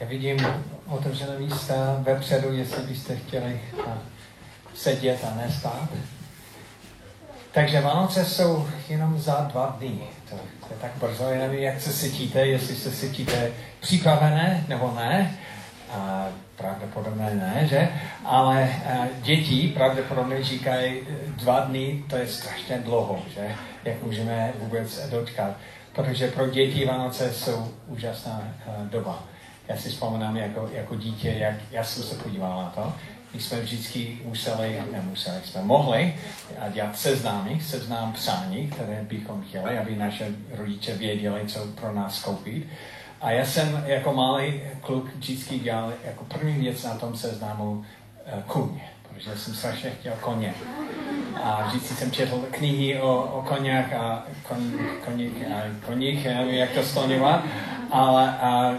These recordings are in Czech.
Já vidím otevřené místa vepředu, jestli byste chtěli sedět a nestát. Takže Vánoce jsou jenom za dva dny. To, to je tak brzo, já nevím, jak se cítíte, jestli se cítíte připravené nebo ne. A pravděpodobně ne, že? Ale a, děti pravděpodobně říkají, dva dny to je strašně dlouho, že? Jak můžeme vůbec dočkat. Protože pro děti Vánoce jsou úžasná a, doba. Já si vzpomínám jako, jako dítě, jak já jsem se podíval na to my jsme vždycky museli, nemuseli, jsme mohli dělat seznámy, seznám psání, které bychom chtěli, aby naše rodiče věděli, co pro nás koupit. A já jsem jako malý kluk vždycky dělal jako první věc na tom seznamu uh, kuň, protože jsem strašně chtěl koně. A vždycky jsem četl knihy o, o koněch a kon, koních, a koních, jak to skloňovat, ale a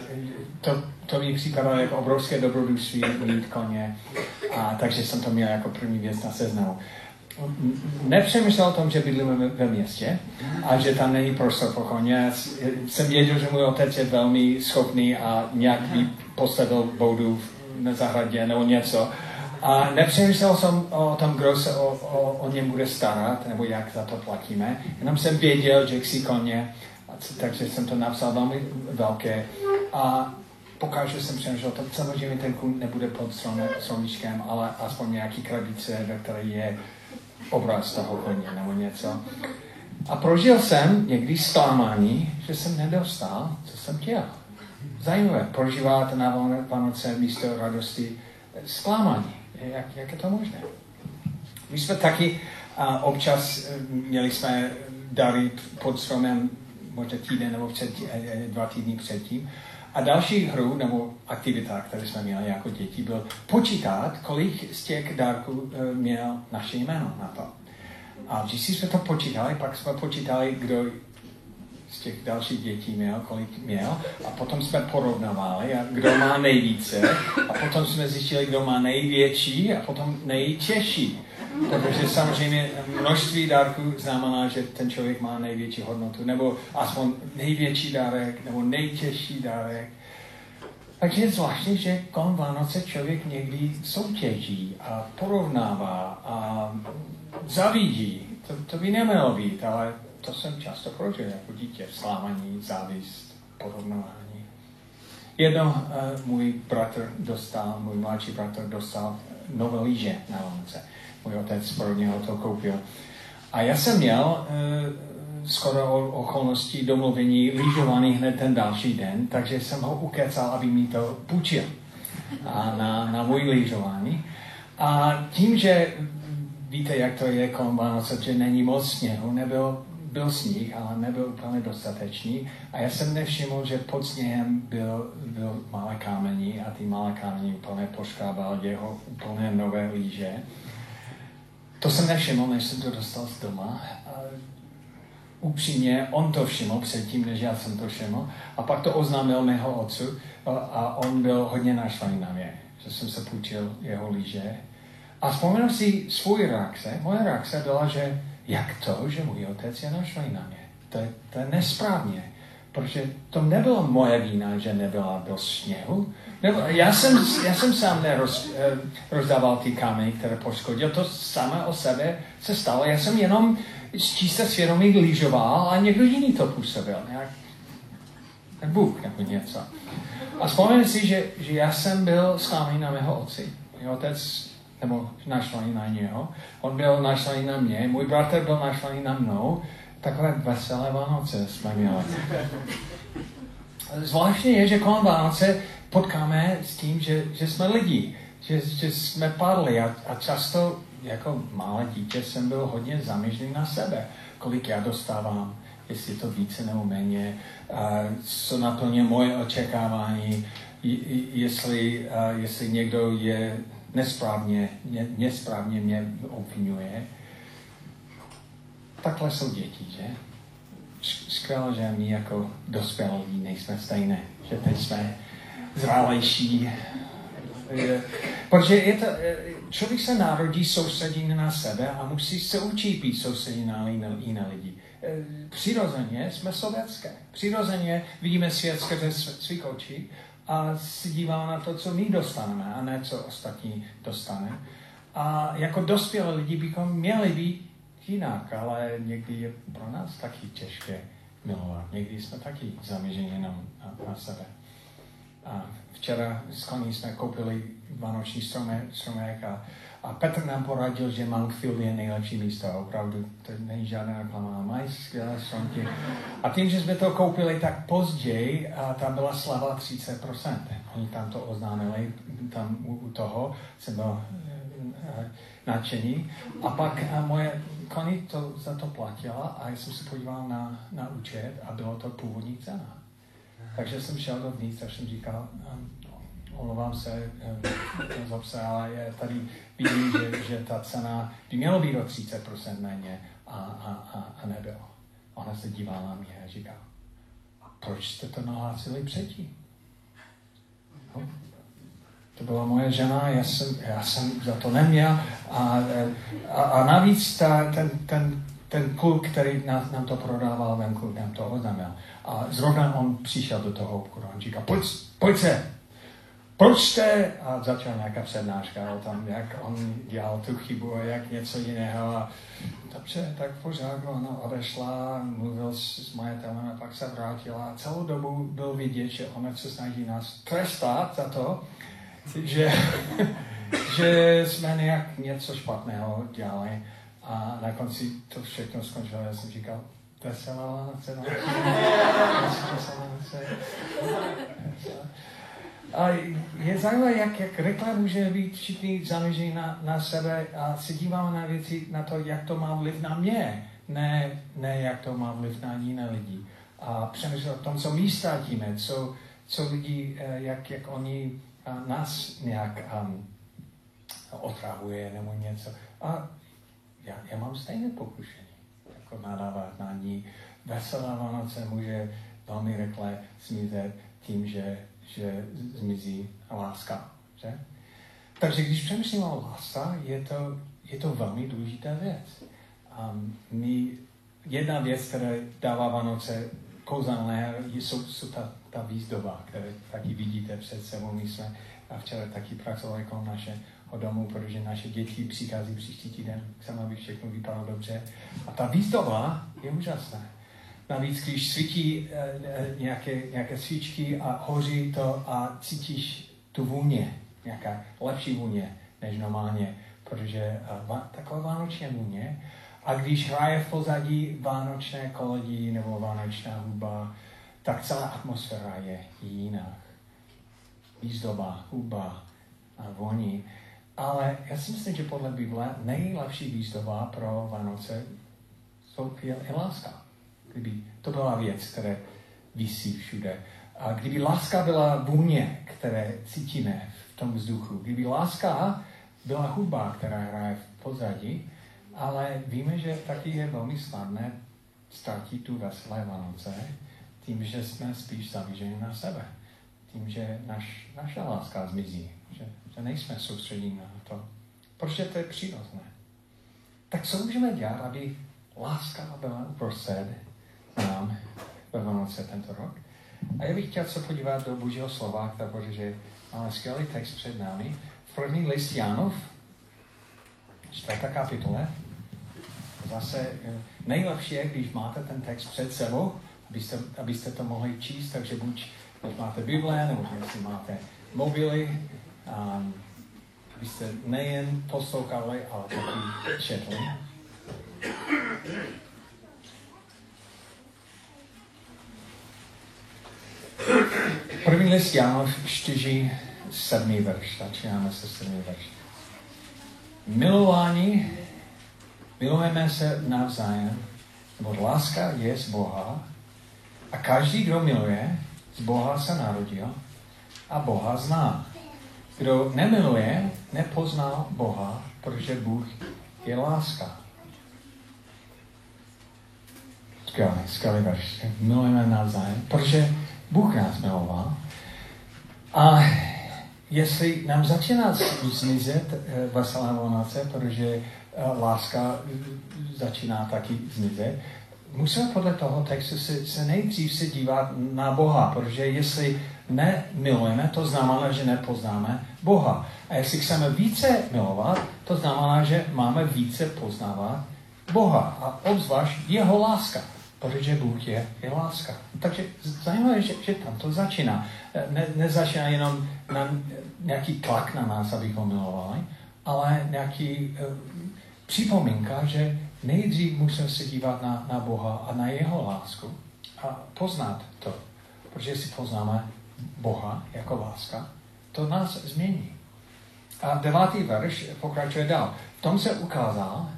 to, to mi připadalo jako obrovské dobrodružství mít koně. A, takže jsem to měl jako první věc na seznamu. Nepřemýšlel o tom, že bydlíme ve městě a že tam není prostor pro koně. Jsem věděl, že můj otec je velmi schopný a nějak by postavil boudu na zahradě nebo něco. A nepřemýšlel jsem o tom, kdo se o, o, o něm bude starat, nebo jak za to platíme. Jenom jsem věděl, že chci koně, takže jsem to napsal velmi velké. A pokaždé jsem přemýšlel, tak samozřejmě ten kůň nebude pod stromíčkem, ale aspoň nějaký krabice, ve které je obraz toho koně nebo něco. A prožil jsem někdy zklamání, že jsem nedostal, co jsem chtěl. Zajímavé, prožíváte na Vánoce místo radosti zklamání. Jak, jak je to možné? My jsme taky a občas e, měli jsme dary pod stromem možná týden nebo před, e, e, dva týdny předtím. A další hru nebo aktivita, které jsme měli jako děti, byl počítat, kolik z těch dárků e, měl naše jméno na to. A když jsme to počítali, pak jsme počítali, kdo z těch dalších dětí měl, kolik měl, a potom jsme porovnávali, kdo má nejvíce, a potom jsme zjistili, kdo má největší a potom nejtěžší. Protože samozřejmě množství dárků znamená, že ten člověk má největší hodnotu, nebo aspoň největší dárek, nebo nejtěžší dárek. Takže je zvláštní, že kolem Vánoce člověk někdy soutěží a porovnává a zavídí. To, to by nemělo být, ale to jsem často prožil jako dítě. Slámaní, závist, porovnávání. Jedno uh, můj bratr dostal, můj mladší bratr dostal nové líže na Vánoce můj otec pro něho to koupil. A já jsem měl e, skoro o okolností domluvení lyžování hned ten další den, takže jsem ho ukecal, aby mi to půjčil a na, na můj lyžování. A tím, že víte, jak to je kolem Vánoce, že není moc sněhu, nebyl byl sníh, ale nebyl úplně dostatečný. A já jsem nevšiml, že pod sněhem byl, byl malé kámení a ty malé kámení úplně poškrábal jeho úplně nové líže. To jsem nevšiml, než jsem to dostal z doma. Upřímně, on to všiml předtím, než já jsem to všiml. A pak to oznámil mého otcu a on byl hodně naštvaný na mě, že jsem se půjčil jeho líže. A vzpomínám si svůj reakce. Moje reakce byla, že jak to, že můj otec je naštvaný na mě. To je, to je nesprávně. Protože to nebylo moje vína, že nebyla dost sněhu. Nebo já, jsem, já jsem sám neroz, eh, rozdával ty kameny, které poškodil. To samé o sebe se stalo. Já jsem jenom z čisté svědomí lyžoval a někdo jiný to působil. Nějak, Bůh nebo něco. A vzpomínám si, že, že já jsem byl slámý na mého otci. Můj otec, nebo naštvaný na něho, on byl naštvaný na mě, můj bratr byl naštvaný na mnou, takové veselé Vánoce jsme měli. Zvláštně je, že kolem Vánoce potkáme s tím, že, že jsme lidi, že, že jsme padli a, a často jako malé dítě jsem byl hodně zaměřený na sebe, kolik já dostávám, jestli to více nebo méně, co naplňuje moje očekávání, jestli, jestli někdo je nesprávně, nesprávně mě obvinuje. Takhle jsou děti, že? Skvěle, že my jako dospělí nejsme stejné, že teď jsme zrálejší. Protože je to, člověk se narodí soustředí na sebe a musí se učit být soustředí na jiné lidi. Přirozeně jsme sovětské. Přirozeně vidíme svět skrze svých očí a si díváme na to, co my dostaneme, a ne co ostatní dostane. A jako dospělí lidi bychom měli být jinak, ale někdy je pro nás taky těžké milovat. Někdy jsme taky zaměřeni na, na sebe. A včera s koní jsme koupili vánoční stromek, stromek a, a Petr nám poradil, že Monkfield je nejlepší místo. Opravdu, to není žádná reklama. Mají skvělé stromky. A tím, že jsme to koupili tak později, a tam byla slava 30%. Oni tam to oznámili, tam u, u toho jsem byl eh, nadšení. A pak a moje Kony to za to platila a já jsem se podíval na, na účet a bylo to původní cena. Takže jsem šel dovnitř a jsem říkal, um, omlouvám se, um, se, ale je tady vidím, že, že ta cena by měla být o 30% méně a, a, a, a nebylo. Ona se dívala na mě a říká, a proč jste to nahlásili předtím? No, to byla moje žena, já jsem, já jsem za to neměl. A, a, a navíc ta, ten, ten, ten kluk, který nás, nám to prodával venku, nám to oznámil. A zrovna on přišel do toho obchodu. On říká, pojď, pojď se, proč jste? A začal nějaká přednáška o tom, jak on dělal tu chybu a jak něco jiného. A dobře, tak pořád ona odešla, mluvil s, s majitelem a pak se vrátila. A celou dobu byl vidět, že ona se snaží nás trestat za to, že, že jsme nějak něco špatného dělali a na konci to všechno skončilo. Já jsem říkal, veselá Vánoce, no. A je zajímavé, jak, jak rychle může být všichni zaměření na, na sebe a se díváme na věci, na to, jak to má vliv na mě, ne, ne jak to má vliv na jiné lidi. A přemýšlím o tom, co my ztratíme, co, co lidi, eh, jak, jak oni nás nějak um, otravuje nebo něco. A já, já mám stejné pokušení, jako nadávat na ní. Veselá Vánoce může velmi rychle zmizet tím, že, že zmizí láska. Že? Takže když přemýšlím o láska, je to, je to velmi důležitá věc. Um, my, jedna věc, která dává Vánoce kouzelné, jsou, jsou ta ta výzdoba, které taky vidíte před sebou. My jsme a včera taky pracovali kolem našeho domu, protože naše děti přichází příští týden, chceme, aby všechno vypadalo dobře. A ta výzdoba je úžasná. Navíc, když svítí e, nějaké, nějaké svíčky a hoří to a cítíš tu vůně, nějaká lepší vůně než normálně, protože e, va, taková vánoční vůně. A když hraje v pozadí vánočné kolodí nebo vánočná hudba, tak celá atmosféra je jiná. Výzdoba, huba a voní. Ale já si myslím, že podle Bible nejlepší výzdoba pro Vánoce je, je láska. Kdyby to byla věc, která visí všude. A kdyby láska byla vůně, které cítíme v tom vzduchu, kdyby láska byla hudba, která hraje v pozadí, ale víme, že taky je velmi snadné ztratit tu veselé Vánoce, tím, že jsme spíš zavíženi na sebe. Tím, že naš, naša láska zmizí. Že, nejsme soustředěni na to. Protože to je přirozené. Tak co můžeme dělat, aby láska byla uprostřed nám ve Vánoce tento rok? A já bych chtěl se podívat do Božího slova, protože máme skvělý text před námi. V první list Janov, čtvrtá kapitole, zase eh, nejlepší je, když máte ten text před sebou, abyste, abyste to mohli číst, takže buď když máte Bible, nebo jestli máte mobily, um, abyste nejen poslouchali, ale taky četli. První list Janov 4, 7. verš. Začínáme se 7. verš. Milování, milujeme se navzájem, nebo láska je z Boha a každý, kdo miluje, z Boha se narodil a Boha zná. Kdo nemiluje, nepozná Boha, protože Bůh je láska. Skvělý, skvělý verš. Milujeme navzájem, protože Bůh nás miloval. A jestli nám začíná zmizet eh, veselá Vánoce, protože eh, láska začíná taky zmizet, musíme podle toho textu se, se nejdřív se dívat na Boha, protože jestli nemilujeme, to znamená, že nepoznáme Boha. A jestli chceme více milovat, to znamená, že máme více poznávat Boha a obzvlášť jeho láska, protože Bůh je, je láska. Takže zajímavé, že, že tam to začíná. Ne, nezačíná jenom na nějaký tlak na nás, abychom milovali, ale nějaký uh, připomínka, že nejdřív musíme se dívat na, na Boha a na jeho lásku a poznat to. Protože si poznáme Boha jako láska, to nás změní. A devátý verš pokračuje dál. V tom se ukázal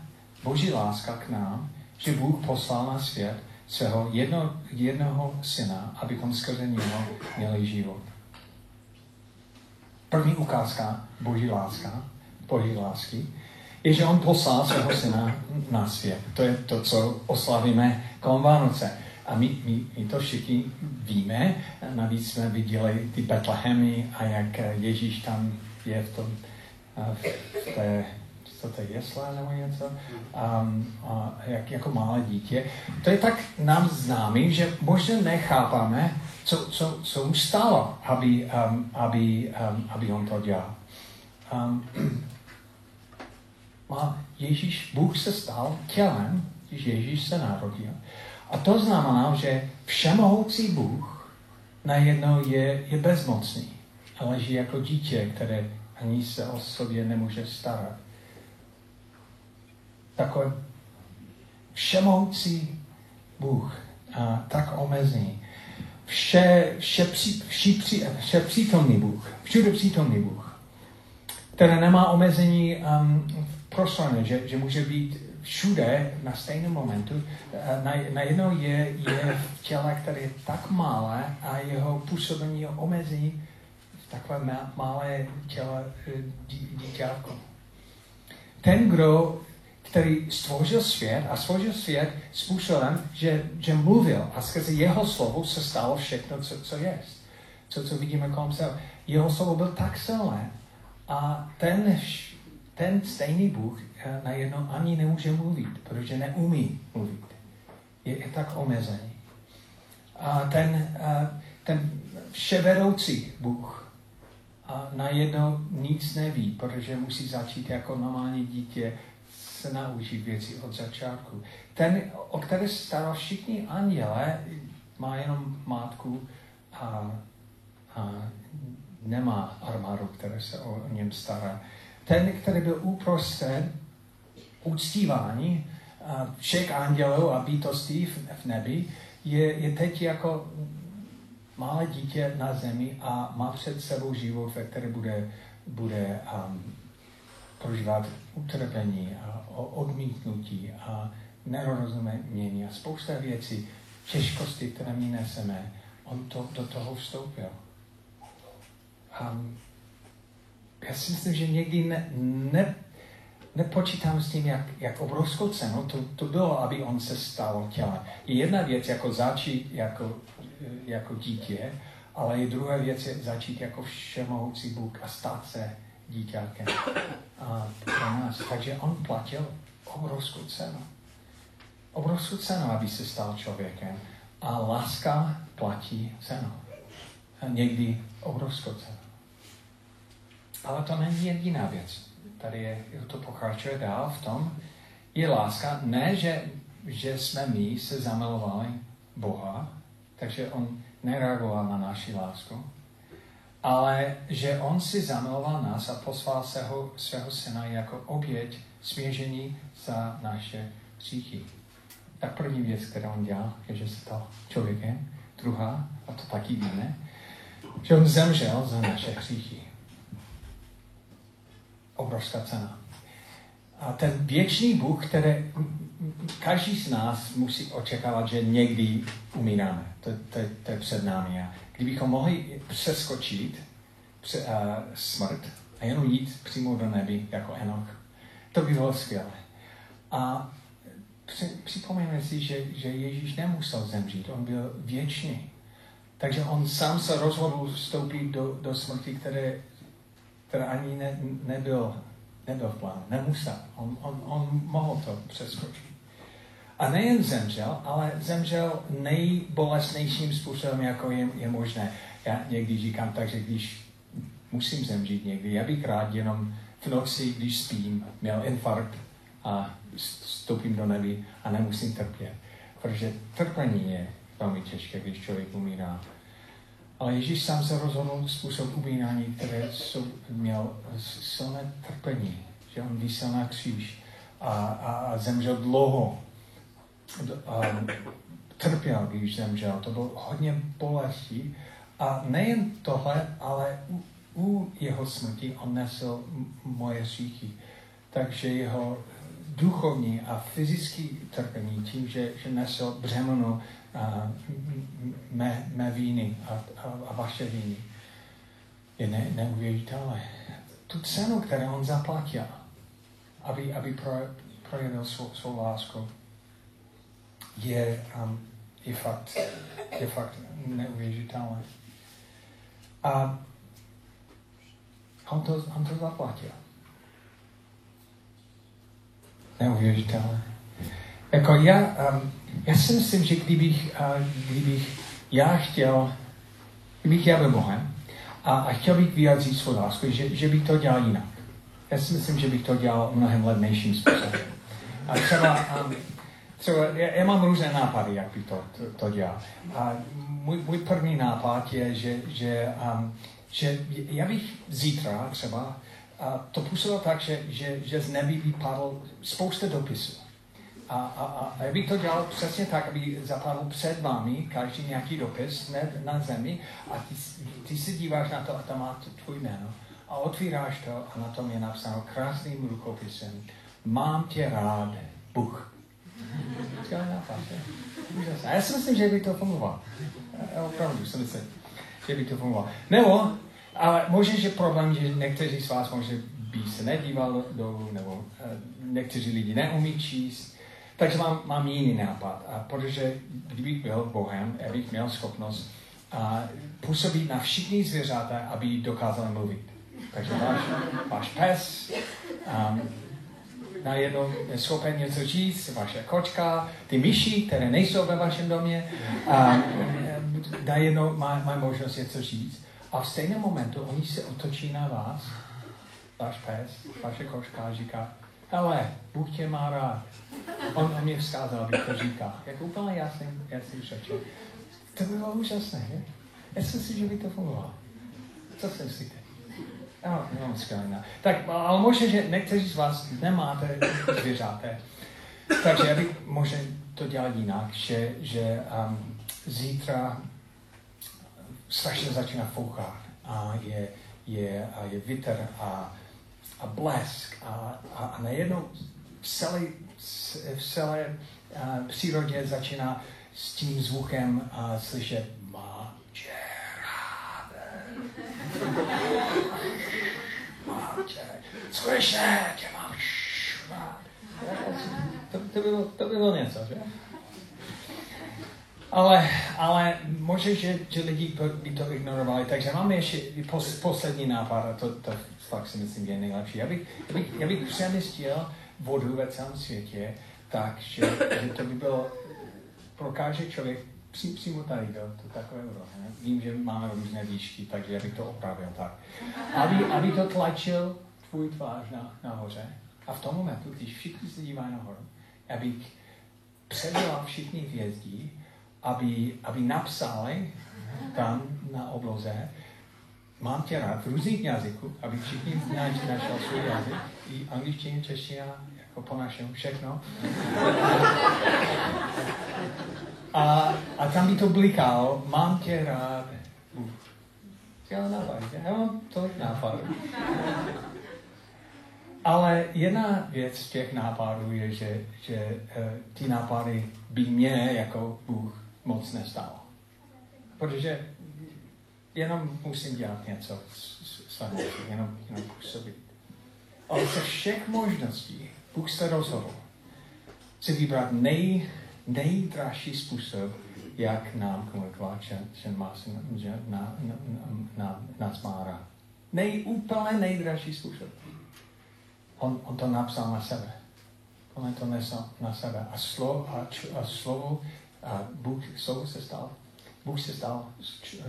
Boží láska k nám, že Bůh poslal na svět svého jedno, jednoho syna, abychom skrze něho měli život. První ukázka Boží láska, Boží lásky, je, že on poslal svého syna na svět. To je to, co oslavíme kolem Vánoce. A my, my, my to všichni víme, navíc jsme viděli ty Betlehemy a jak Ježíš tam je v tom, v té, co to je, jesle nebo něco, a, a jak, jako malé dítě. To je tak nám známý, že možná nechápáme, co, co, co už stalo, aby, um, aby, um, aby on to dělal. Um, a Ježíš, Bůh se stal tělem, když Ježíš se narodil. A to znamená, že všemohoucí Bůh najednou je, je bezmocný a leží jako dítě, které ani se o sobě nemůže starat. Takový všemohoucí Bůh, a tak omezený, vše, vše, pří, vši, pří, vše přítomný Bůh, všude přítomný Bůh, který nemá omezení um, prostorně, že, že může být všude na stejném momentu, najednou je, je v těle, které je tak malé a jeho působení omezí v takové malé těle eh, dítětko. Ten, kdo, který stvořil svět a stvořil svět způsobem, že, že mluvil a skrze jeho slovo se stalo všechno, co, co je. Co, co vidíme kolem sebe. Jeho slovo byl tak silné a ten, ten stejný Bůh najednou ani nemůže mluvit, protože neumí mluvit. Je, je tak omezený. A ten, ten vševedoucí Bůh a najednou nic neví, protože musí začít jako normální dítě se naučit věci od začátku. Ten, o které stará všichni anděle, má jenom matku a, a nemá armádu, které se o něm stará. Ten, který byl uprostřed, uctívání všech andělů a bytostí v nebi je, je teď jako malé dítě na zemi a má před sebou život, ve které bude, bude um, prožívat utrpení a odmítnutí a nerozumění a spousta věcí, těžkosti, které my neseme, on to, do toho vstoupil. Um, já si myslím, že někdy ne, ne, nepočítám s tím, jak, jak obrovskou cenu to, to bylo, aby on se stal tělem. Je jedna věc jako začít jako, jako dítě, ale je druhá věc je začít jako všemohoucí Bůh a stát se dítětem pro nás. Takže on platil obrovskou cenu. Obrovskou cenu, aby se stal člověkem. A láska platí cenu. A někdy obrovskou cenu. Ale to není jediná věc tady je, to pokračuje dál v tom, je láska, ne, že, že jsme my se zamilovali Boha, takže on nereagoval na naši lásku, ale že on si zamiloval nás a poslal svého, svého syna jako oběť směžení za naše hříchy. Tak první věc, kterou on dělal, je, že se stal člověkem. Druhá, a to taky víme, že on zemřel za naše hříchy obrovská cena. A ten věčný Bůh, který každý z nás musí očekávat, že někdy umíráme. To, to, to je před námi. A kdybychom mohli přeskočit pře, uh, smrt a jenom jít přímo do nebi jako Enoch, to by bylo skvělé. A při, připomeňme si, že, že Ježíš nemusel zemřít, on byl věčný. Takže on sám se rozhodl vstoupit do, do smrti, které která ani ne, nebyl, nebyl v plánu, nemusel. On, on, on mohl to přeskočit. A nejen zemřel, ale zemřel nejbolestnějším způsobem, jako je, je možné. já někdy říkám tak, že když musím zemřít někdy, já bych rád jenom v noci, když spím, měl infarkt a vstoupím do nebi a nemusím trpět. Protože trpení je velmi těžké, když člověk umírá. Ale Ježíš sám se rozhodl způsob umírání, které jsou, měl silné trpení, že on vysel na kříž a, a, a zemřel dlouho. A trpěl, když zemřel. To bylo hodně bolestí. A nejen tohle, ale u, u jeho smrti on nesl moje říchy. Takže jeho duchovní a fyzický trpení tím, že, že nesl břemeno mé, mé víny a, a, a vaše víny, je ne, neuvěřitelné. Tu cenu, kterou on zaplatil, aby, aby pro, projevil svou, svou lásku, je, um, je, fakt, je fakt neuvěřitelné. A on to, on to zaplatil. Neuvěřitelné. Jako já, um, já si myslím, že kdybych, kdybych já chtěl, kdybych já byl Bohem a, a chtěl bych vyjádřit svou lásku, že, že bych to dělal jinak. Já si myslím, že bych to dělal mnohem levnějším způsobem. A třeba, um, třeba já, já mám různé nápady, jak bych to, to, to dělal. A můj, můj první nápad je, že, že, um, že já bych zítra třeba a to působilo tak, že, že, že z nebi vypadl spousta dopisů. A, a, a, a já bych to dělal přesně tak, aby zapadl před vámi každý nějaký dopis ne, na zemi a ty, ty se díváš na to a tam má tvůj jméno a otvíráš to a na tom je napsáno krásným rukopisem Mám tě rád, Bůh. A já si myslím, že by to fungovalo. Opravdu si myslím, že by to fungovalo. Nebo ale možná, že problém, že někteří z vás možná by se nedíval dolů, nebo uh, někteří lidi neumí číst. Takže mám, mám jiný nápad. A protože kdybych byl Bohem, já bych měl schopnost uh, působit na všichni zvěřata, aby dokázali mluvit. Takže váš, váš pes um, najednou je schopen něco říct, vaše kočka, ty myši, které nejsou ve vašem domě, um, najednou má, má možnost něco říct. A v stejném momentu oni se otočí na vás, váš pes, vaše koška a říká, ale Bůh tě má rád. On, on mě vzkázal, abych to říkal. Jako úplně jasný, jasný řeče. To by bylo úžasné, že? Já si myslím, že by to fungovalo. Co si myslíte? No, no, skvělé. Tak, ale možná, že někteří z vás nemáte zvěřáte. Takže já bych možná to dělal jinak, že, že um, zítra strašně začíná foukat a je, je, a je vítr a, a blesk a, a, a najednou v celé, v celé a, přírodě začíná s tím zvukem a, slyšet Mám tě, slyšet, tě mám rád. To, to, bylo, to bylo něco, že? Ale, ale možná, že, že lidi by to ignorovali, takže máme ještě pos, poslední nápad a to, to fakt si myslím, že je nejlepší. Já bych, já bych, já bych přemystil vodu ve celém světě tak, že, to by bylo pro každý člověk při, přímo tady do, do takového ne? Vím, že máme různé výšky, takže já bych to opravil tak. Aby, aby to tlačil tvůj tvář na, nahoře a v tom momentu, když všichni se dívají nahoru, abych předělal všichni hvězdí aby, aby napsali tam na obloze, mám tě rád v různých jazyků, aby všichni našel svůj jazyk, i angličtina, čeština, jako po našem, všechno. A, a tam by to blikalo, mám tě rád. Já mám to nápad. Ale jedna věc z těch nápadů je, že, že uh, ty nápady by mě jako Bůh moc nestalo. Protože jenom musím dělat něco s vámi, jenom, jenom působit. Ale ze všech možností Bůh se rozhodl si vybrat nej, nejdražší způsob, jak nám komunikovat, že, že, má, že na, na, na, nás má rád. Nej, úplně nejdražší způsob. On, on to napsal na sebe. On to nesl na sebe. A slovo, a, č, a slovo a Bůh, slovo se stal, Bůh se stal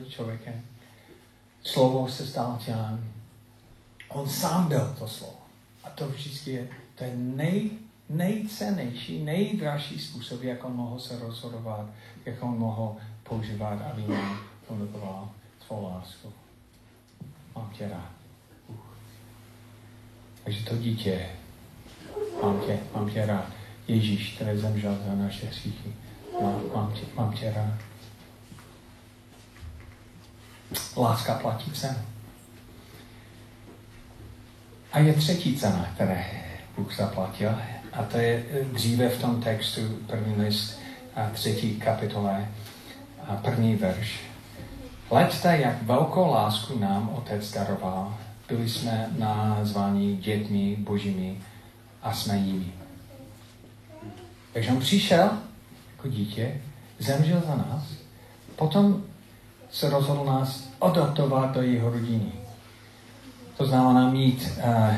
člověkem Slovo se stalo tělem. On sám byl to slovo. A to vždycky je, to je nej, nejcennější, nejdražší způsob, jak on mohl se rozhodovat, jak on mohl používat, aby nám ponukoval tvou lásku. Mám tě rád. Takže to dítě, mám tě, mám tě rád. Ježíš, který zemřel za naše hříchy. Mám, mám, tě, mám tě rád. Láska platí cenu. A je třetí cena, které Bůh zaplatil. A to je dříve v tom textu, první list, a třetí kapitole, a první verš. Leďte, jak velkou lásku nám Otec daroval. Byli jsme nazváni dětmi božími a jsme jimi. Takže on přišel jako dítě, zemřel za nás, potom se rozhodl nás adoptovat do jeho rodiny. To znamená mít, uh,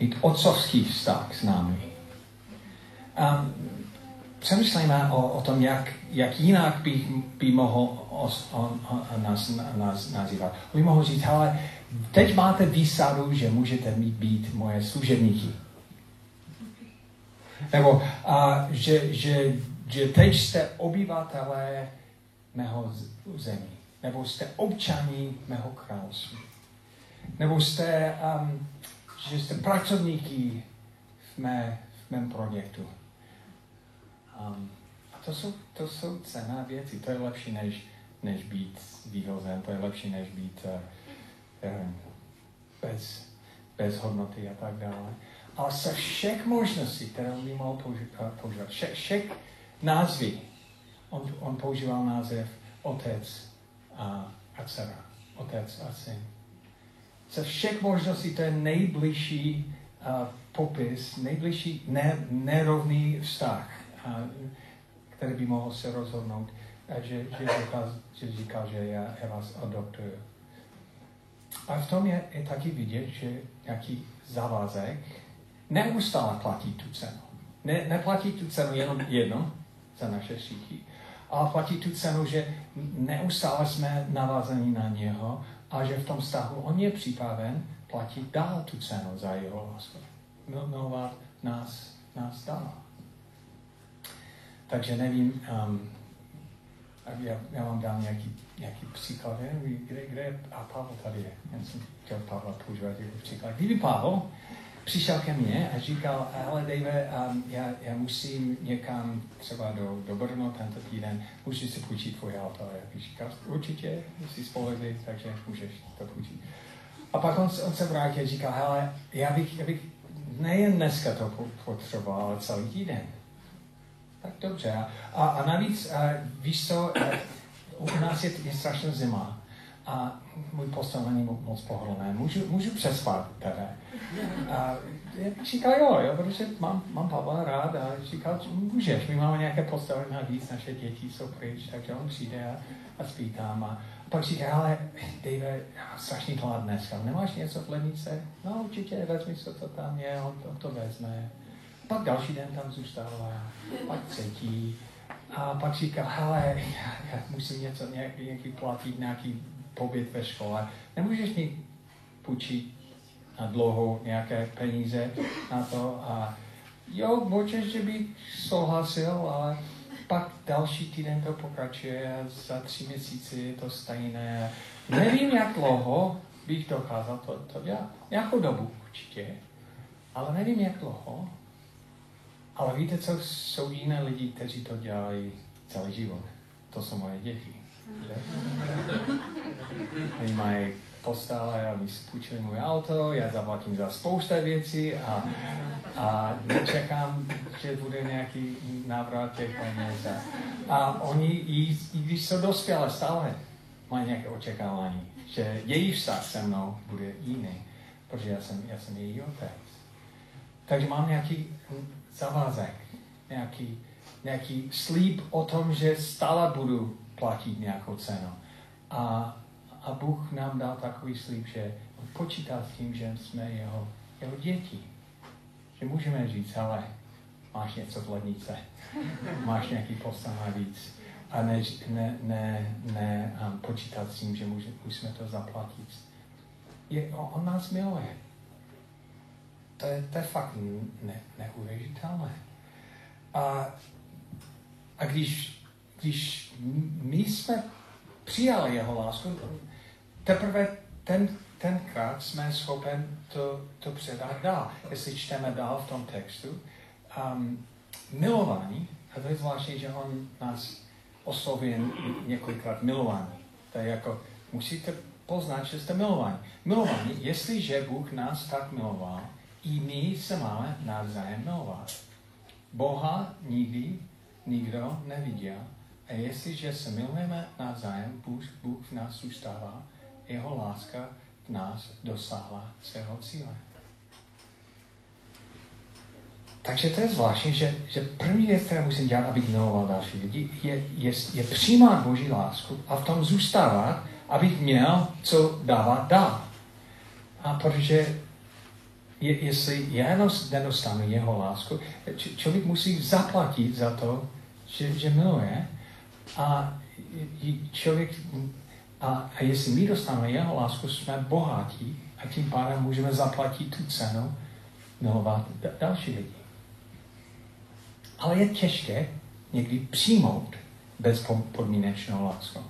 mít otcovský vztah s námi. Um, přemýšlejme o, o tom, jak, jak jinak by, by mohl os, on, on, nás, nás nazývat. By mohl říct, ale teď máte výsadu, že můžete mít, být moje služebníky. Nebo a, že, že, že teď jste obyvatelé mého území. Nebo jste občaní mého království. Nebo jste, um, že jste pracovníky v, mé, v mém projektu. Um, a to jsou, to jsou cená věci. To je lepší, než, než být výhozen. To je lepší, než být uh, um, bez, bez hodnoty a tak dále. Ale se všech možností, které by mohl používat, všech, všech názvy, on, on používal název otec a, a dcera. Otec a syn. Ze všech možností to je nejbližší uh, popis, nejbližší ne, nerovný vztah, uh, který by mohl se rozhodnout, a že, že, říkal, že říkal, že já, já vás adoptuju. A v tom je, je taky vidět, že nějaký závazek neustále platí tu cenu. Ne, neplatí tu cenu jenom jedno za naše šíchy, ale platí tu cenu, že neustále jsme navázaní na něho a že v tom vztahu on je připraven platit dál tu cenu za jeho lásku. Milovat nás, nás dál. Takže nevím, um, já, já vám dám nějaký, nějaký příklad, kde, kde a Pavel tady je. Já jsem chtěl Pavla používat jako příklad. Kdyby Pavel přišel ke mně a říkal, hele Dave, um, já, já musím někam třeba do, do Brno tento týden, můžeš si půjčit tvoje auto. A já říkal, určitě, jsi spolehlivý, takže můžeš to půjčit. A pak on, on se vrátil a říkal, hele, já bych, já bych nejen dneska to potřeboval, ale celý týden. Tak dobře. A, a navíc, a, víš co, a, u nás je, je strašná zima a můj postel není moc pohodlné. Můžu, můžu přespat teda. A já říkal, jo, jo, protože mám, mám Pavla rád a říkal, můžeš, my máme nějaké postele navíc, naše děti jsou pryč, takže on přijde a, a spí tam. A, pak říká, ale Dave, strašný hlad dneska, nemáš něco v lednice? No určitě, vezmi co to tam je, on, on to vezme. Pak další den tam zůstává, pak třetí. A pak říká, hele, já musím něco nějaký, nějaký platit, nějaký pobyt ve škole. Nemůžeš mi půjčit na dlouho nějaké peníze na to a jo, možná, že bych souhlasil, ale pak další týden to pokračuje a za tři měsíce je to stejné. Nevím, jak dlouho bych dokázal to, to dělat. Nějakou dobu určitě, ale nevím, jak dlouho. Ale víte, co jsou jiné lidi, kteří to dělají celý život. To jsou moje děti. Oni mají postále, aby si půjčili můj auto, já zaplatím za spousta věcí a, a nečekám, že bude nějaký návrat těch peněz. A oni, i, i když jsou dospělé, stále mají nějaké očekávání, že její vztah se mnou bude jiný, protože já jsem, já jsem její otec. Takže mám nějaký zavázek, nějaký, nějaký slíp o tom, že stále budu platit nějakou cenu. A, a Bůh nám dal takový slíp, že on počítá s tím, že jsme jeho, jeho děti. Že můžeme říct, ale máš něco v lednice, máš nějaký postan navíc. a ne, ne, ne, ne um, počítat s tím, že může, musíme to zaplatit. Je, on nás miluje. To je, to je fakt ne, neuvěřitelné. A, a když, když my jsme přijali jeho lásku, teprve ten, tenkrát jsme schopen to, to předat dál. Jestli čteme dál v tom textu, um, milování, a to je zvláštní, že on nás oslovuje několikrát milování. To je jako, musíte poznat, že jste milování. Milování, jestliže Bůh nás tak miloval, i my se máme navzájem milovat. Boha nikdy nikdo neviděl. A jestliže se milujeme navzájem, Bůh, Bůh v nás zůstává, jeho láska v nás dosáhla svého cíle. Takže to je zvláštní, že, že první věc, kterou musím dělat, abych miloval další lidi, je, je, je přijímat Boží lásku a v tom zůstávat, abych měl co dávat dál. A protože je, jestli já nedostanu jeho lásku, č, člověk musí zaplatit za to, že, že miluje. A člověk, a, a jestli my dostaneme jeho lásku, jsme bohatí a tím pádem můžeme zaplatit tu cenu milovat další lidi. Ale je těžké někdy přijmout bezpodmínečnou lásku.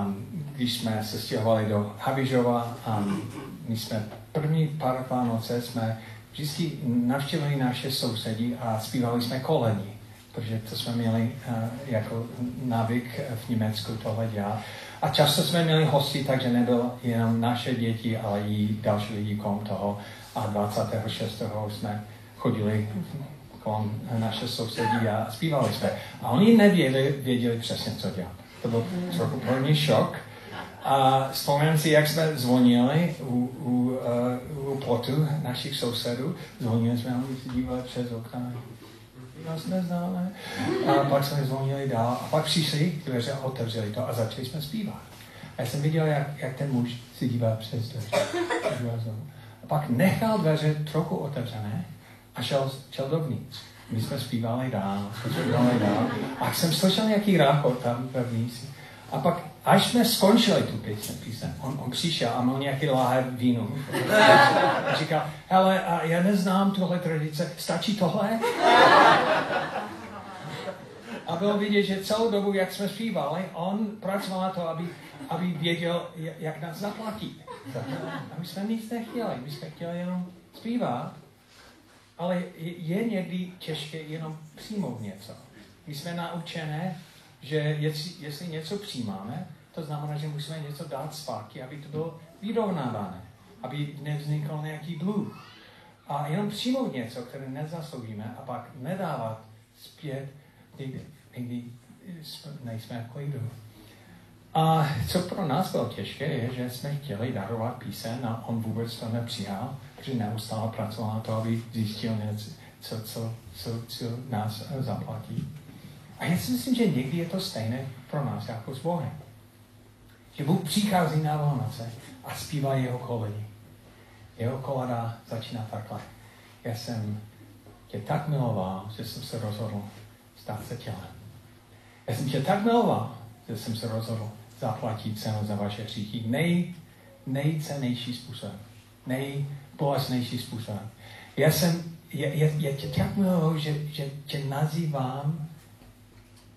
Um, když jsme se stěhovali do Havižova, um, my jsme první pár Vánoce jsme vždycky navštěvili naše sousedí a zpívali jsme koledy, protože to jsme měli uh, jako návyk v Německu tohle dělat. A často jsme měli hosti, takže nebyl jenom naše děti, ale i další lidi kolem toho. A 26. jsme chodili kolem naše sousedí a zpívali jsme. A oni nevěděli věděli přesně, co dělat. To byl trochu pro šok. A vzpomínám si, jak jsme zvonili u, u, uh, u plotu našich sousedů. Zvonili jsme, oni se dívali přes okna. Nás neznáme. A pak jsme zvonili dál. A pak přišli dveře a otevřeli to a začali jsme zpívat. A já jsem viděl, jak, jak ten muž si dívá přes dveře. A pak nechal dveře trochu otevřené a šel, šel dovnitř. My jsme zpívali dál, zpívali dál. A jsem slyšel nějaký ráchot tam vevnitř. A pak, až jsme skončili tu píseň, píseň on, on přišel a měl nějaký láhev vínu. A říkal, hele, a já neznám tuhle tradice, stačí tohle? A bylo vidět, že celou dobu, jak jsme zpívali, on pracoval na to, aby, aby věděl, jak nás zaplatí. A my jsme nic nechtěli, my jsme chtěli jenom zpívat ale je někdy těžké jenom přijmout něco. My jsme naučené, že jestli, jestli něco přijímáme, to znamená, že musíme něco dát zpátky, aby to bylo vyrovnávané, aby nevznikl nějaký dluh. A jenom přijmout něco, které nezasloužíme, a pak nedávat zpět, někdy, někdy nejsme v klidu. A co pro nás bylo těžké, je, že jsme chtěli darovat píseň a on vůbec to nepřijal že neustále pracoval na to, aby zjistil něco, co, co, co, co nás zaplatí. A já si myslím, že někdy je to stejné pro nás jako s Bohem. Že Bůh přichází na Vánoce a zpívá jeho koledy. Jeho koleda začíná takhle. Já jsem tě tak miloval, že jsem se rozhodl stát se tělem. Já jsem tě tak miloval, že jsem se rozhodl zaplatit cenu za vaše hříchy. Nej, nejcennější způsob. Nej, bolestnější způsobem. Já jsem, já, já, já tě tak miluji, že, že tě nazývám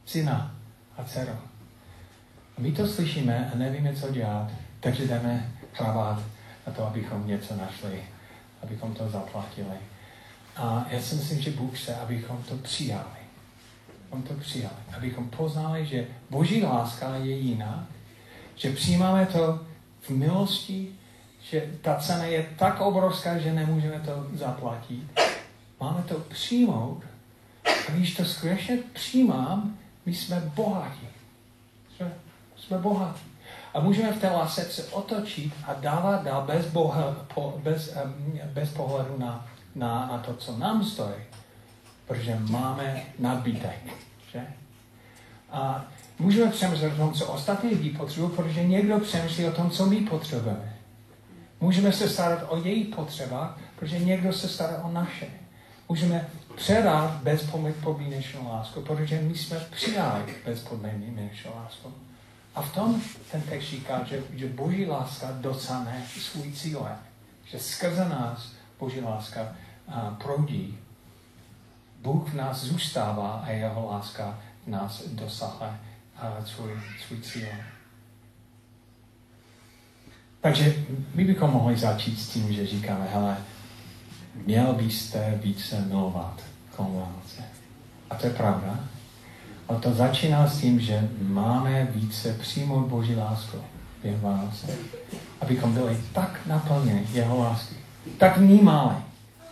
syna a dcero. My to slyšíme a nevíme, co dělat, takže jdeme hrabat na to, abychom něco našli, abychom to zaplatili. A já si myslím, že Bůh chce, abychom to přijali. On to přijali. Abychom poznali, že Boží láska je jiná, že přijímáme to v milosti že ta cena je tak obrovská, že nemůžeme to zaplatit. Máme to přijmout. A když to skutečně přijímám, my jsme bohatí. Jsme, jsme bohatí. A můžeme v té lásce se otočit a dávat dál bez, boha, po, bez, bez pohledu na, na, na to, co nám stojí. Protože máme nadbytek. Že? A můžeme přemýšlet o tom, co ostatní lidi potřebují, protože někdo přemýšlí o tom, co my potřebujeme. Můžeme se starat o její potřeba, protože někdo se stará o naše. Můžeme předat bezpodmínečnou lásku, protože my jsme přijali bezpodmínečnou lásku. A v tom ten text říká, že, že boží láska dosáhne svůj cíle. Že skrze nás boží láska proudí. Bůh v nás zůstává a jeho láska v nás dosáhne svůj, svůj cíl. Takže my bychom mohli začít s tím, že říkáme, hele, měl byste více milovat kolem. A to je pravda. A to začíná s tím, že máme více přijmout Boží lásku během Vánoce. Abychom byli tak naplněni jeho lásky, tak vnímali,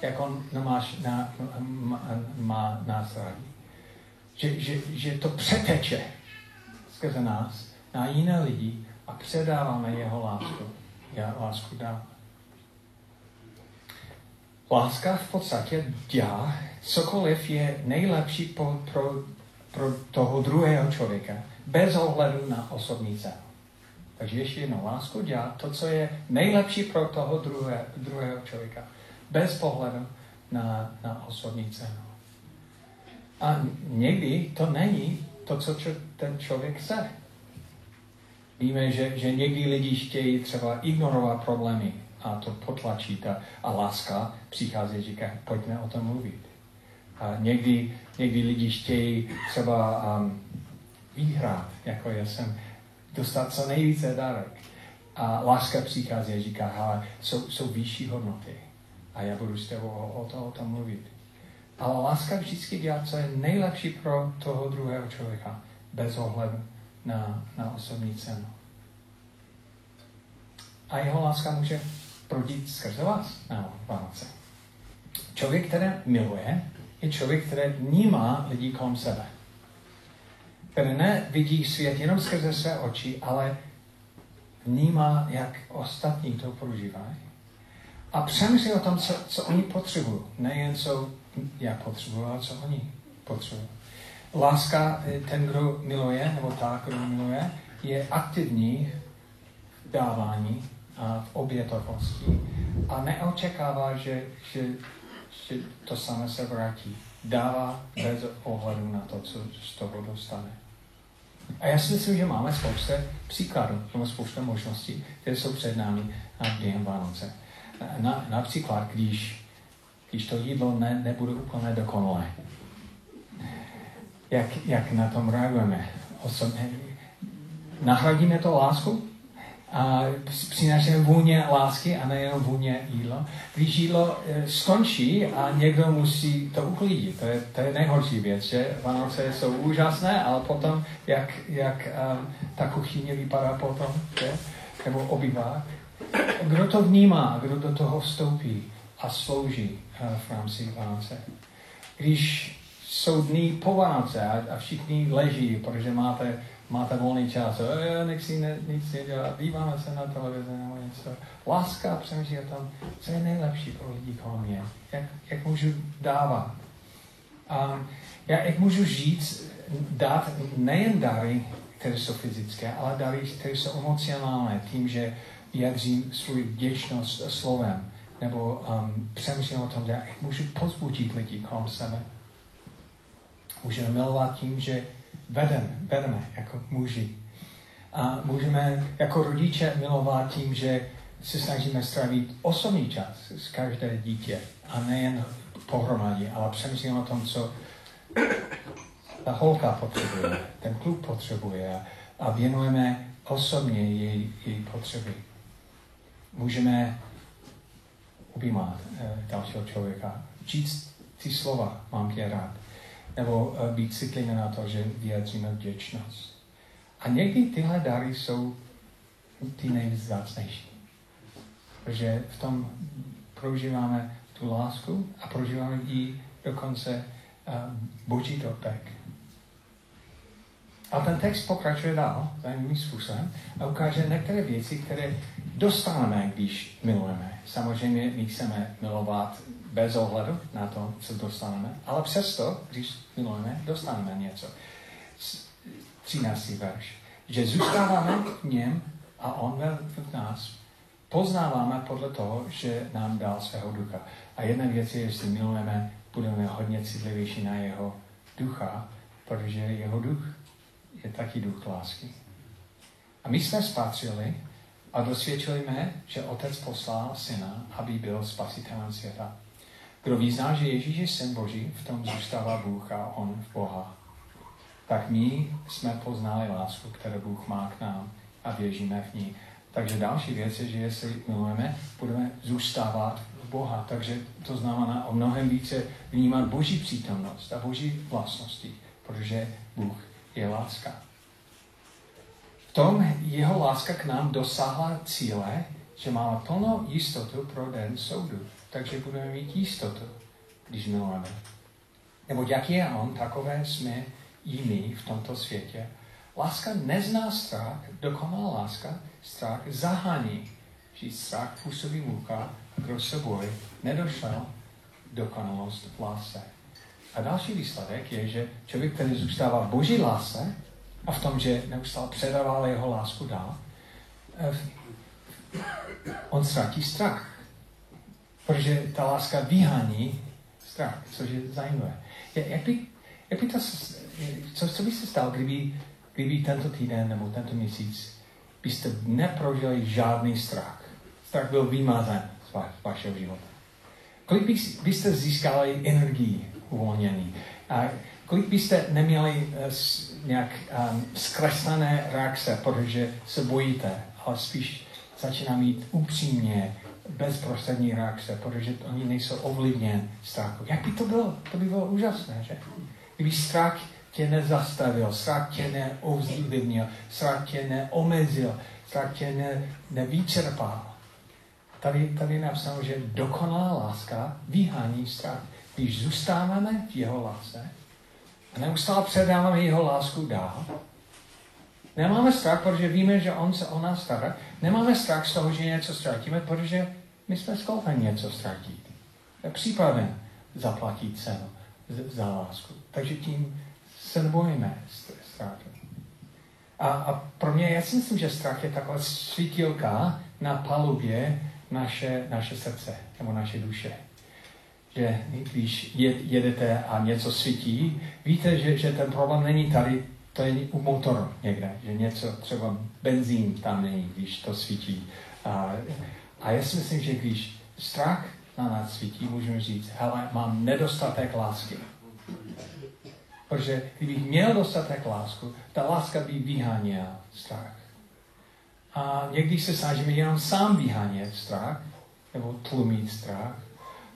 jak on máš, na, má, má nás rádi. Že, že, že to přeteče skrze nás na jiné lidi a předáváme jeho lásku. Já lásku dám. Láska v podstatě dělá cokoliv je nejlepší pro, pro, pro toho druhého člověka, bez ohledu na osobní cenu. Takže ještě jednou, lásku dělá to, co je nejlepší pro toho druhé, druhého člověka, bez pohledu na, na osobní cenu. A někdy to není to, co ten člověk chce. Víme, že, že někdy lidi chtějí třeba ignorovat problémy a to potlačit a, a láska přichází říká, pojďme o tom mluvit. A někdy, někdy lidi chtějí třeba um, vyhrát, jako já jsem, dostat co nejvíce dárek. A láska přichází a říká, ale jsou, jsou vyšší hodnoty a já budu s tebou o, o, to, o tom mluvit. Ale láska vždycky dělá, co je nejlepší pro toho druhého člověka, bez ohledu na, na osobní cenu. A jeho láska může prodít skrze vás na Vánoce. Člověk, který miluje, je člověk, který vnímá lidi kolem sebe. Který nevidí svět jenom skrze své oči, ale vnímá, jak ostatní to prožívají. A přemýšlí o tom, co, co oni potřebují. Nejen co já potřebuji, ale co oni potřebují. Láska, eh, ten, kdo miluje, nebo ta, kdo miluje, je aktivní v dávání a v obětovosti a neočekává, že, že, že to samé se vrátí. Dává bez ohledu na to, co z toho dostane. A já si myslím, že máme spoustu příkladů, nebo spoustu možností, které jsou před námi na během Vánoce. Na, například, když, když to jídlo ne, nebude úplně dokonalé. Jak, jak na tom reagujeme? Osobně, nahradíme to lásku? A přinášíme vůně lásky a nejenom vůně jídla. Když jídlo e, skončí a někdo musí to uklidit, to je, to je nejhorší věc, že Vánoce jsou úžasné, ale potom, jak, jak um, ta kuchyně vypadá potom, že? nebo obyvák. Kdo to vnímá, kdo do toho vstoupí a slouží uh, v rámci Vánoce. Když jsou dny po Vánoce a, a všichni leží, protože máte máte volný čas, jo, nechci ne, nic nedělat, díváme se na televizi nebo něco. Láska přemýšlí o tom, co je nejlepší pro lidi kolem mě, jak, jak můžu dávat. A já, jak můžu žít, dát nejen dary, které jsou fyzické, ale dary, které jsou emocionální, tím, že vyjadřím svou vděčnost slovem, nebo um, přemýšlím o tom, jak můžu pozbudit lidi kolem sebe. Můžeme milovat tím, že vedeme, vedeme jako muži. A můžeme jako rodiče milovat tím, že se snažíme strávit osobní čas s každé dítě a nejen pohromadě, ale přemýšlím o tom, co ta holka potřebuje, ten kluk potřebuje a věnujeme osobně její, její potřeby. Můžeme objímat eh, dalšího člověka, číst ty slova, mám tě rád nebo eh, být citlivý na to, že vyjadříme vděčnost. A někdy tyhle dary jsou ty nejvzácnější. Protože v tom prožíváme tu lásku a prožíváme i dokonce uh, boží dotek. A ten text pokračuje dál, zajímavým způsobem, a ukáže některé věci, které dostaneme, když milujeme. Samozřejmě my chceme milovat bez ohledu na to, co dostaneme, ale přesto, když milujeme, dostaneme něco. 13. verš. Že zůstáváme v něm a on v nás. poznáváme podle toho, že nám dal svého ducha. A jedna věc je, jestli milujeme, budeme hodně citlivější na jeho ducha, protože jeho duch je taky duch lásky. A my jsme spatřili a dosvědčili že Otec poslal Syna, aby byl spasitelem světa. Kdo vyzná, že Ježíš je Syn Boží, v tom zůstává Bůh a On v Boha. Tak my jsme poznali lásku, kterou Bůh má k nám a věříme v ní. Takže další věc je, že jestli milujeme, budeme zůstávat v Boha. Takže to znamená o mnohem více vnímat Boží přítomnost a Boží vlastnosti, protože Bůh je láska. V tom jeho láska k nám dosáhla cíle, že máme plnou jistotu pro den soudu. Takže budeme mít jistotu, když milujeme. Nebo jak je on, takové jsme jiní v tomto světě. Láska nezná strach, dokonalá láska strach zahání. Že strach působí muka kdo se bojí, nedošel dokonalost v lásce. A další výsledek je, že člověk, který zůstává v boží lásce a v tom, že neustále předával jeho lásku dál, eh, on ztratí strach. Protože ta láska vyhání strach, což je zajímavé. Jak by, jak by to, co, co by se stalo, kdyby, kdyby tento týden nebo tento měsíc byste neprožili žádný strach. Strach byl vymazán z, va, vašeho života. Kolik byste získali energii uvolnění? A kolik byste neměli uh, nějak um, zkreslené reakce, protože se bojíte, ale spíš začíná mít upřímně bezprostřední reakce, protože oni nejsou ovlivněn strachu. Jak by to bylo? To by bylo úžasné, že? Kdyby strach tě nezastavil, strach tě neovlivnil, strach tě neomezil, strach tě ne, nevyčerpal. Tady, tady napsáno, že dokonalá láska vyhání strach. Když zůstáváme v jeho lásce a neustále předáváme jeho lásku dál, nemáme strach, protože víme, že on se o nás stará. Nemáme strach z toho, že něco ztratíme, protože my jsme schopni něco ztratit. Případem zaplatit cenu za lásku. Takže tím se nebojíme ztráty. A, a pro mě, já si myslím, že strach je taková svítilka na palubě naše, naše srdce nebo naše duše. Že když jedete a něco svítí, víte, že, že ten problém není tady, to je u motoru někde, že něco, třeba benzín tam není, když to svítí. A, a já si myslím, že když strach na nás svítí, můžeme říct, hele, mám nedostatek lásky. Protože kdybych měl dostatek lásku, ta láska by vyháněla strach. A někdy se snažíme jenom sám vyhánět strach, nebo tlumit strach.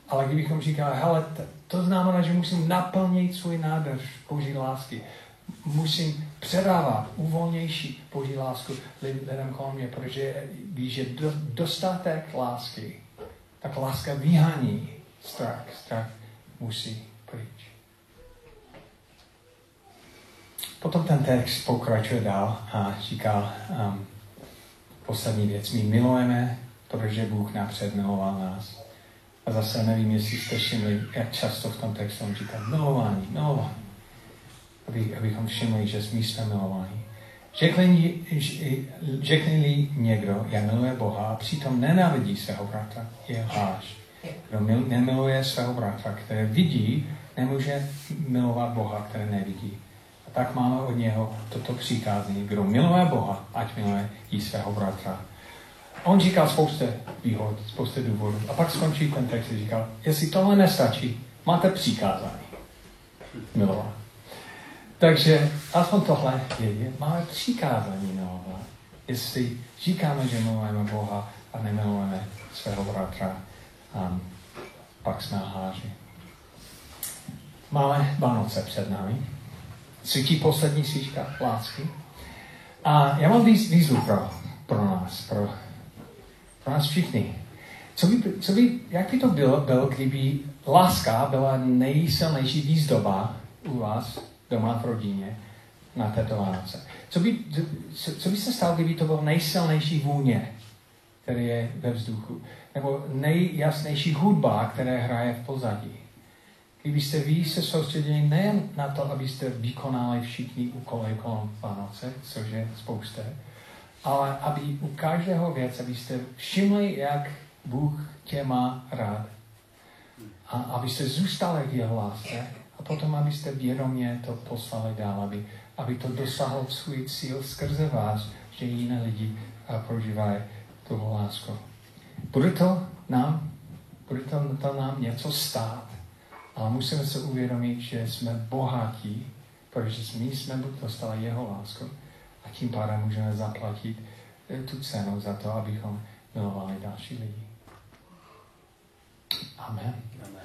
Ale kdybychom říkali, hele, to znamená, že musím naplnit svůj nádrž Boží lásky. Musím předávat uvolnější Boží lásku lidem kolem mě, protože když je dostatek lásky, tak láska vyhání strach. Strach musí pryč. Potom ten text pokračuje dál a říká um, poslední věc. My milujeme, protože Bůh napřed miloval nás. A zase nevím, jestli jste všimli, jak často v tom textu on říká milování, milování. Aby, abychom všimli, že jsme milování. Řekne-li někdo, já miluje Boha a přitom nenávidí svého bratra, je háž. Kdo mil, nemiluje svého bratra, které vidí, nemůže milovat Boha, které nevidí tak máme od něho toto přikázání. Kdo miluje Boha, ať miluje i svého bratra. On říkal spoustu výhod, spoustu důvodů. A pak skončí ten text a říkal, jestli tohle nestačí, máte přikázání. Milovat. Takže aspoň tohle vědět, máme přikázání milovat. Jestli říkáme, že milujeme Boha a nemilujeme svého bratra, um, pak jsme háži. Máme Vánoce před námi svítí poslední svíčka lásky. A já mám výz, výzvu pro, pro nás, pro, pro nás všichni. Co by, co by, jak by to bylo, bylo, kdyby láska byla nejsilnější výzdoba u vás doma v rodině na této Vánoce? Co by, co, by se stalo, kdyby to bylo nejsilnější vůně, které je ve vzduchu? Nebo nejjasnější hudba, která hraje v pozadí? Kdybyste vy se soustředili nejen na to, abyste vykonali všichni úkoly kolem Vánoce, což je spousta, ale aby u každého věc, abyste všimli, jak Bůh tě má rád. A abyste zůstali v jeho lásce a potom, abyste vědomě to poslali dál, aby, aby to dosáhlo svůj cíl skrze vás, že jiné lidi prožívají tu lásku. Bude to nám, bude to, to nám něco stát, ale musíme se uvědomit, že jsme bohatí, protože my jsme dostali jeho lásku a tím pádem můžeme zaplatit eh, tu cenu za to, abychom milovali další lidi. Amen. Amen.